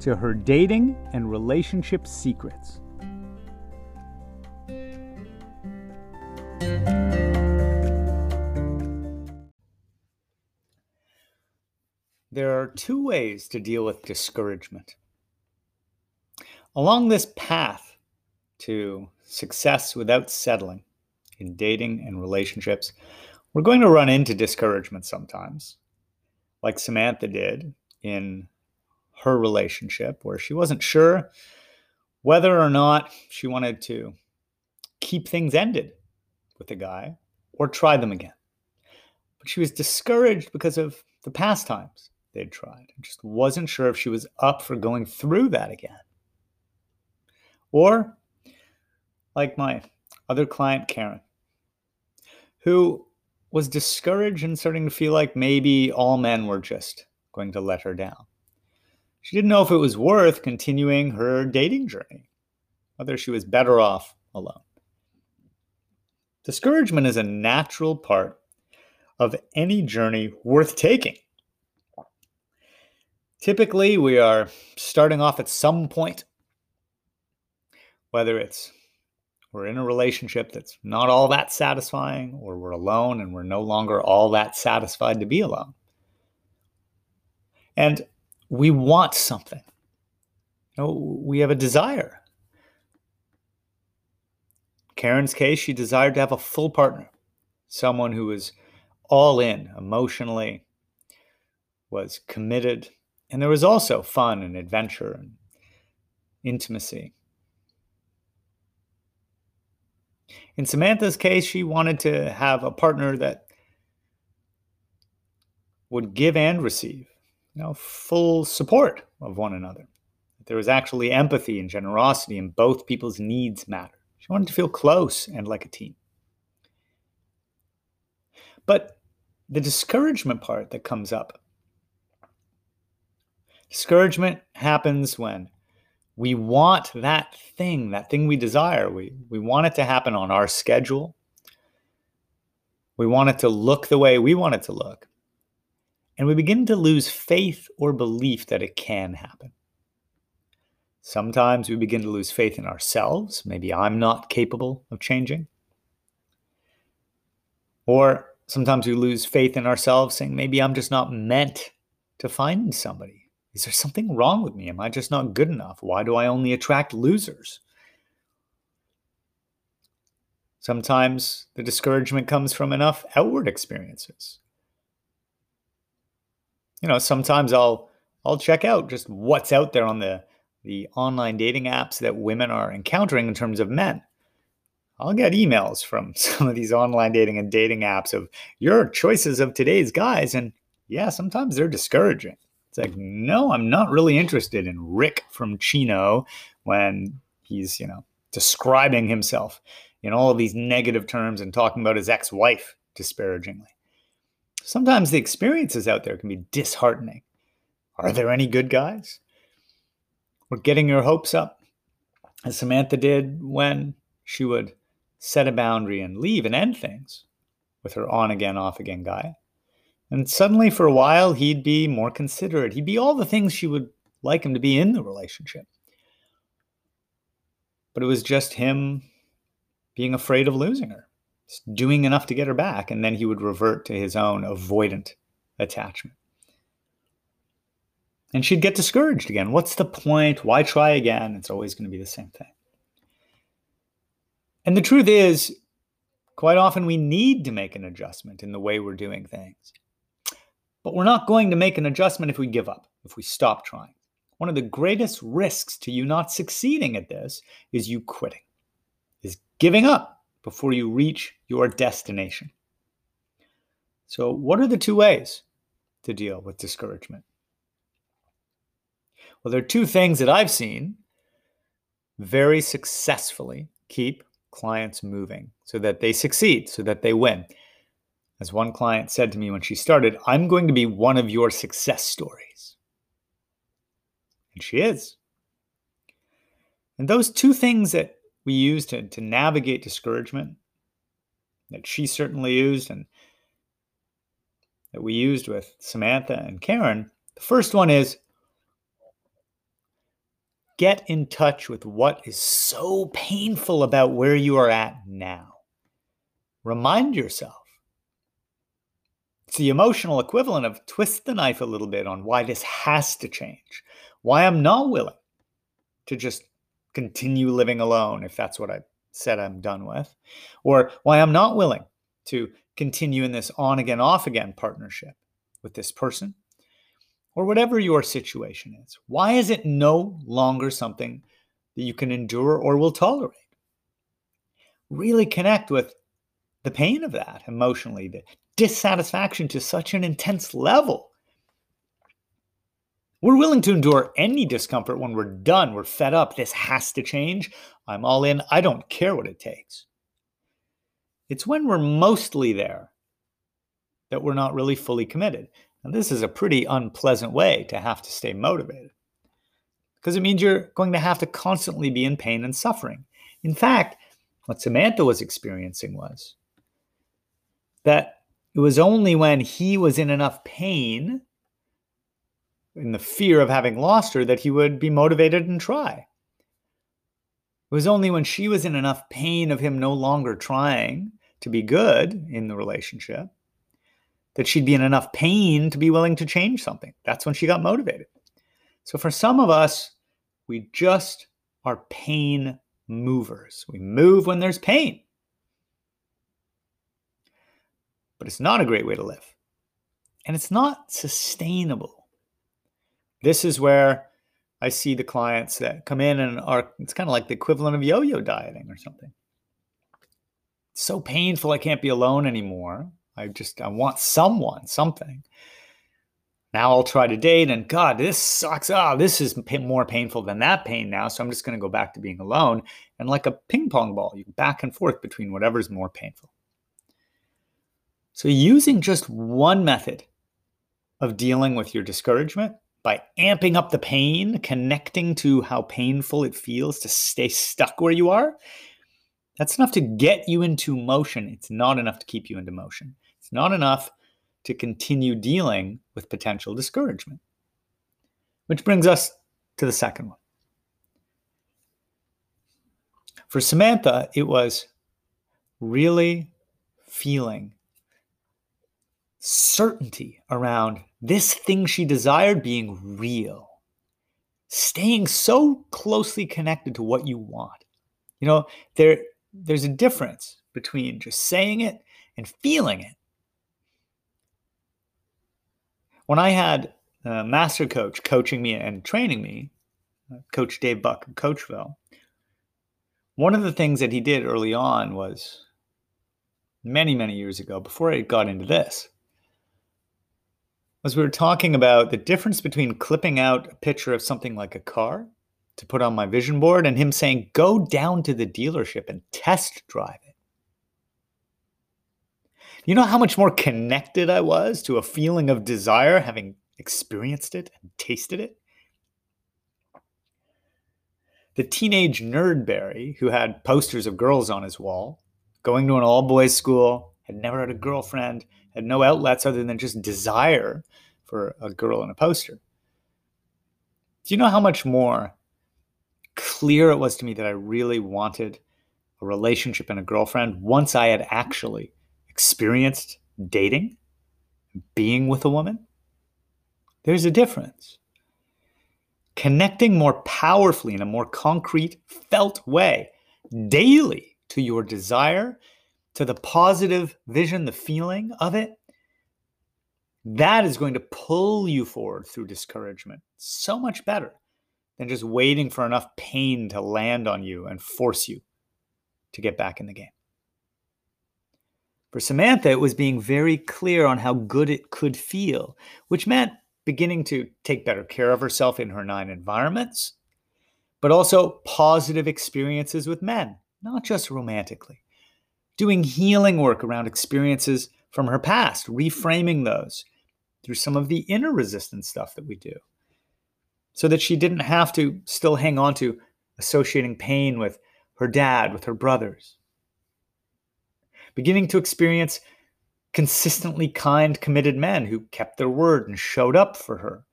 to her dating and relationship secrets. There are two ways to deal with discouragement. Along this path to success without settling in dating and relationships, we're going to run into discouragement sometimes, like Samantha did in her relationship, where she wasn't sure whether or not she wanted to keep things ended with a guy or try them again. But she was discouraged because of the past times they'd tried and just wasn't sure if she was up for going through that again. Or, like my other client, Karen, who was discouraged and starting to feel like maybe all men were just going to let her down. She didn't know if it was worth continuing her dating journey, whether she was better off alone. Discouragement is a natural part of any journey worth taking. Typically, we are starting off at some point, whether it's we're in a relationship that's not all that satisfying, or we're alone and we're no longer all that satisfied to be alone. And we want something. You know, we have a desire. Karen's case, she desired to have a full partner, someone who was all in emotionally, was committed, and there was also fun and adventure and intimacy. In Samantha's case, she wanted to have a partner that would give and receive you know, full support of one another. There was actually empathy and generosity, and both people's needs matter. She wanted to feel close and like a team. But the discouragement part that comes up discouragement happens when we want that thing, that thing we desire. We, we want it to happen on our schedule. We want it to look the way we want it to look and we begin to lose faith or belief that it can happen. Sometimes we begin to lose faith in ourselves. Maybe I'm not capable of changing. Or sometimes we lose faith in ourselves, saying, maybe I'm just not meant to find somebody. Is there something wrong with me? Am I just not good enough? Why do I only attract losers? Sometimes the discouragement comes from enough outward experiences you know, sometimes I'll I'll check out just what's out there on the the online dating apps that women are encountering in terms of men. I'll get emails from some of these online dating and dating apps of your choices of today's guys. And yeah, sometimes they're discouraging. It's like, no, I'm not really interested in Rick from Chino when he's, you know, describing himself in all of these negative terms and talking about his ex wife disparagingly sometimes the experiences out there can be disheartening. Are there any good guys? Or getting your hopes up, as Samantha did when she would set a boundary and leave and end things with her on again, off again guy. And suddenly, for a while, he'd be more considerate. He'd be all the things she would like him to be in the relationship. But it was just him being afraid of losing her doing enough to get her back, and then he would revert to his own avoidant attachment. And she'd get discouraged again. What's the point? Why try again? It's always going to be the same thing. And the truth is, quite often we need to make an adjustment in the way we're doing things. But we're not going to make an adjustment if we give up, if we stop trying. One of the greatest risks to you not succeeding at this is you quitting, is giving up before you reach your destination. So, what are the two ways to deal with discouragement? Well, there are two things that I've seen very successfully keep clients moving so that they succeed, so that they win. As one client said to me when she started, I'm going to be one of your success stories. And she is. And those two things that we use to, to navigate discouragement, that she certainly used and that we used with Samantha and Karen, the first one is get in touch with what is so painful about where you are at now. Remind yourself. It's the emotional equivalent of twist the knife a little bit on why this has to change, why I'm not willing to just continue living alone if that's what I said I'm done with, or why I'm not willing to continue in this on again, off again partnership with this person or whatever your situation is? Why is it no longer something that you can endure or will tolerate? Really connect with the pain of that emotionally, the dissatisfaction to such an intense level. We're willing to endure any discomfort when we're done. We're fed up. This has to change. I'm all in. I don't care what it takes. It's when we're mostly there that we're not really fully committed. And this is a pretty unpleasant way to have to stay motivated because it means you're going to have to constantly be in pain and suffering. In fact, what Samantha was experiencing was that it was only when he was in enough pain, in the fear of having lost her, that he would be motivated and try. It was only when she was in enough pain of him no longer trying to be good in the relationship that she'd be in enough pain to be willing to change something. That's when she got motivated. So for some of us, we just are pain movers. We move when there's pain. But it's not a great way to live. And it's not sustainable. This is where I see the clients that come in and are, it's kind of like the equivalent of yo yo dieting or something. It's so painful, I can't be alone anymore. I just I want someone, something. Now I'll try to date, and God, this sucks. Ah, oh, this is more painful than that pain now. So I'm just going to go back to being alone. And like a ping pong ball, you back and forth between whatever's more painful. So using just one method of dealing with your discouragement by amping up the pain, connecting to how painful it feels to stay stuck where you are, that's enough to get you into motion. It's not enough to keep you into motion. It's not enough to continue dealing with potential discouragement. Which brings us to the second one. For Samantha, it was really feeling certainty around this thing she desired being real, staying so closely connected to what you want. You know, there there's a difference between just saying it and feeling it. When I had a master coach coaching me and training me, uh, Coach Dave Buck of Coachville, one of the things that he did early on was many, many years ago, before I got into this, was we were talking about the difference between clipping out a picture of something like a car to put on my vision board and him saying, go down to the dealership and test drive it. You know how much more connected I was to a feeling of desire having experienced it and tasted it? The teenage nerd Barry, who had posters of girls on his wall, going to an all boys school, had never had a girlfriend, had no outlets other than just desire for a girl in a poster. Do you know how much more clear it was to me that I really wanted a relationship and a girlfriend once I had actually experienced dating, being with a woman. There's a difference. Connecting more powerfully in a more concrete, felt way daily to your desire, to the positive vision, the feeling of it, that is going to pull you forward through discouragement so much better than just waiting for enough pain to land on you and force you to get back in the game. For Samantha, it was being very clear on how good it could feel, which meant beginning to take better care of herself in her nine environments, but also positive experiences with men, not just romantically. Doing healing work around experiences from her past, reframing those through some of the inner resistance stuff that we do. So that she didn't have to still hang on to associating pain with her dad, with her brothers. Beginning to experience consistently kind, committed men who kept their word and showed up for her,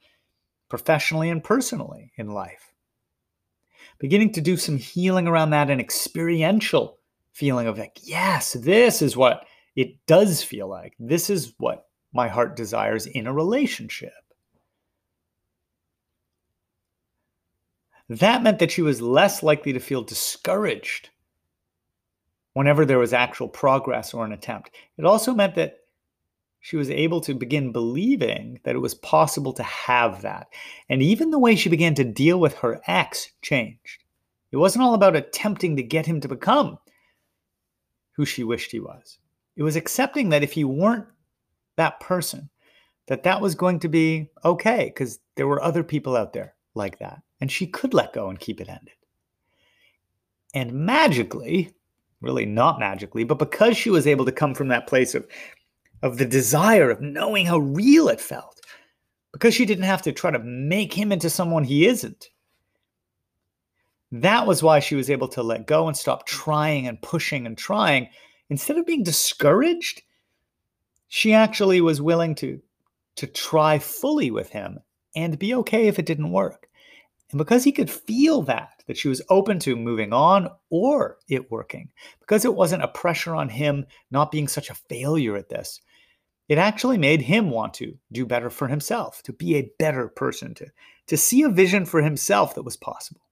professionally and personally in life. Beginning to do some healing around that and experiential feeling of like, yes, this is what it does feel like. This is what my heart desires in a relationship. That meant that she was less likely to feel discouraged whenever there was actual progress or an attempt. It also meant that she was able to begin believing that it was possible to have that. And even the way she began to deal with her ex changed. It wasn't all about attempting to get him to become who she wished he was. It was accepting that if he weren't that person, that that was going to be okay because there were other people out there like that. And she could let go and keep it ended. And magically, really not magically, but because she was able to come from that place of, of the desire of knowing how real it felt, because she didn't have to try to make him into someone he isn't. That was why she was able to let go and stop trying and pushing and trying. Instead of being discouraged, she actually was willing to, to try fully with him and be okay if it didn't work. And because he could feel that, that she was open to moving on or it working, because it wasn't a pressure on him not being such a failure at this, it actually made him want to do better for himself, to be a better person, to, to see a vision for himself that was possible.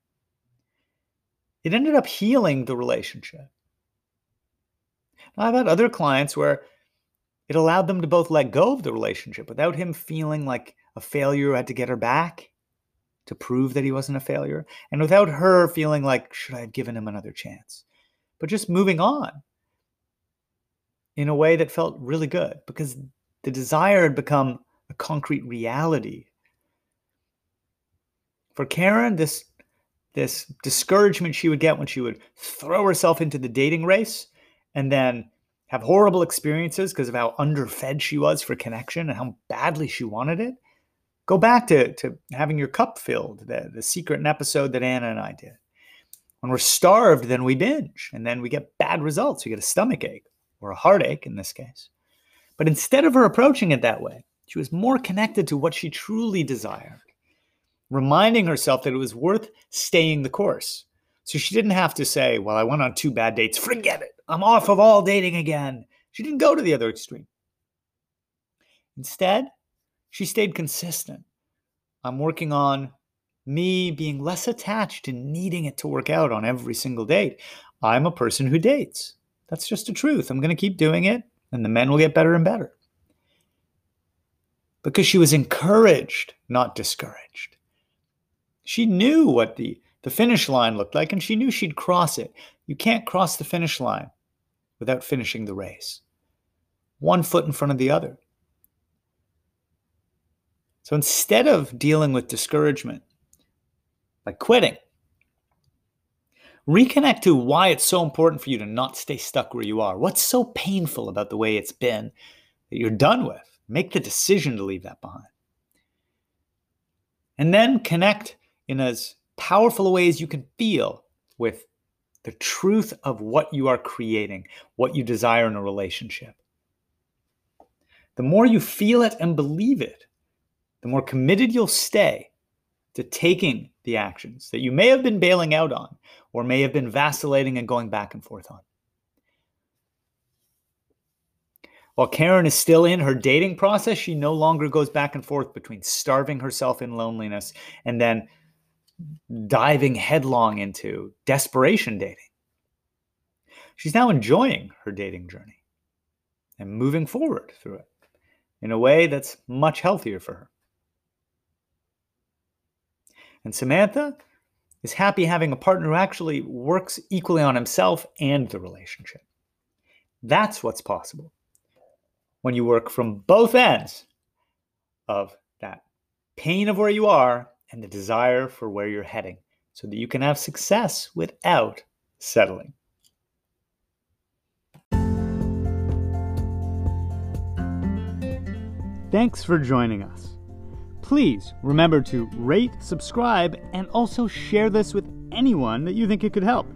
It ended up healing the relationship. Now, I've had other clients where it allowed them to both let go of the relationship without him feeling like a failure who had to get her back to prove that he wasn't a failure, and without her feeling like, should I have given him another chance? But just moving on in a way that felt really good because the desire had become a concrete reality. For Karen, this this discouragement she would get when she would throw herself into the dating race and then have horrible experiences because of how underfed she was for connection and how badly she wanted it Go back to, to having your cup filled, the, the secret in episode that Anna and I did. When we're starved, then we binge, and then we get bad results. We get a stomach ache or a heartache in this case. But instead of her approaching it that way, she was more connected to what she truly desired, reminding herself that it was worth staying the course. So she didn't have to say, Well, I went on two bad dates, forget it. I'm off of all dating again. She didn't go to the other extreme. Instead, she stayed consistent. I'm working on me being less attached and needing it to work out on every single date. I'm a person who dates. That's just the truth. I'm going to keep doing it, and the men will get better and better. Because she was encouraged, not discouraged. She knew what the, the finish line looked like, and she knew she'd cross it. You can't cross the finish line without finishing the race. One foot in front of the other. So instead of dealing with discouragement by quitting, reconnect to why it's so important for you to not stay stuck where you are. What's so painful about the way it's been that you're done with? Make the decision to leave that behind. And then connect in as powerful a way as you can feel with the truth of what you are creating, what you desire in a relationship. The more you feel it and believe it, the more committed you'll stay to taking the actions that you may have been bailing out on or may have been vacillating and going back and forth on. While Karen is still in her dating process, she no longer goes back and forth between starving herself in loneliness and then diving headlong into desperation dating. She's now enjoying her dating journey and moving forward through it in a way that's much healthier for her. And Samantha is happy having a partner who actually works equally on himself and the relationship. That's what's possible when you work from both ends of that pain of where you are and the desire for where you're heading so that you can have success without settling. Thanks for joining us. Please remember to rate, subscribe, and also share this with anyone that you think it could help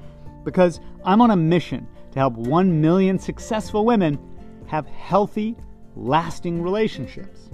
because I'm on a mission to help 1 million successful women have healthy, lasting relationships.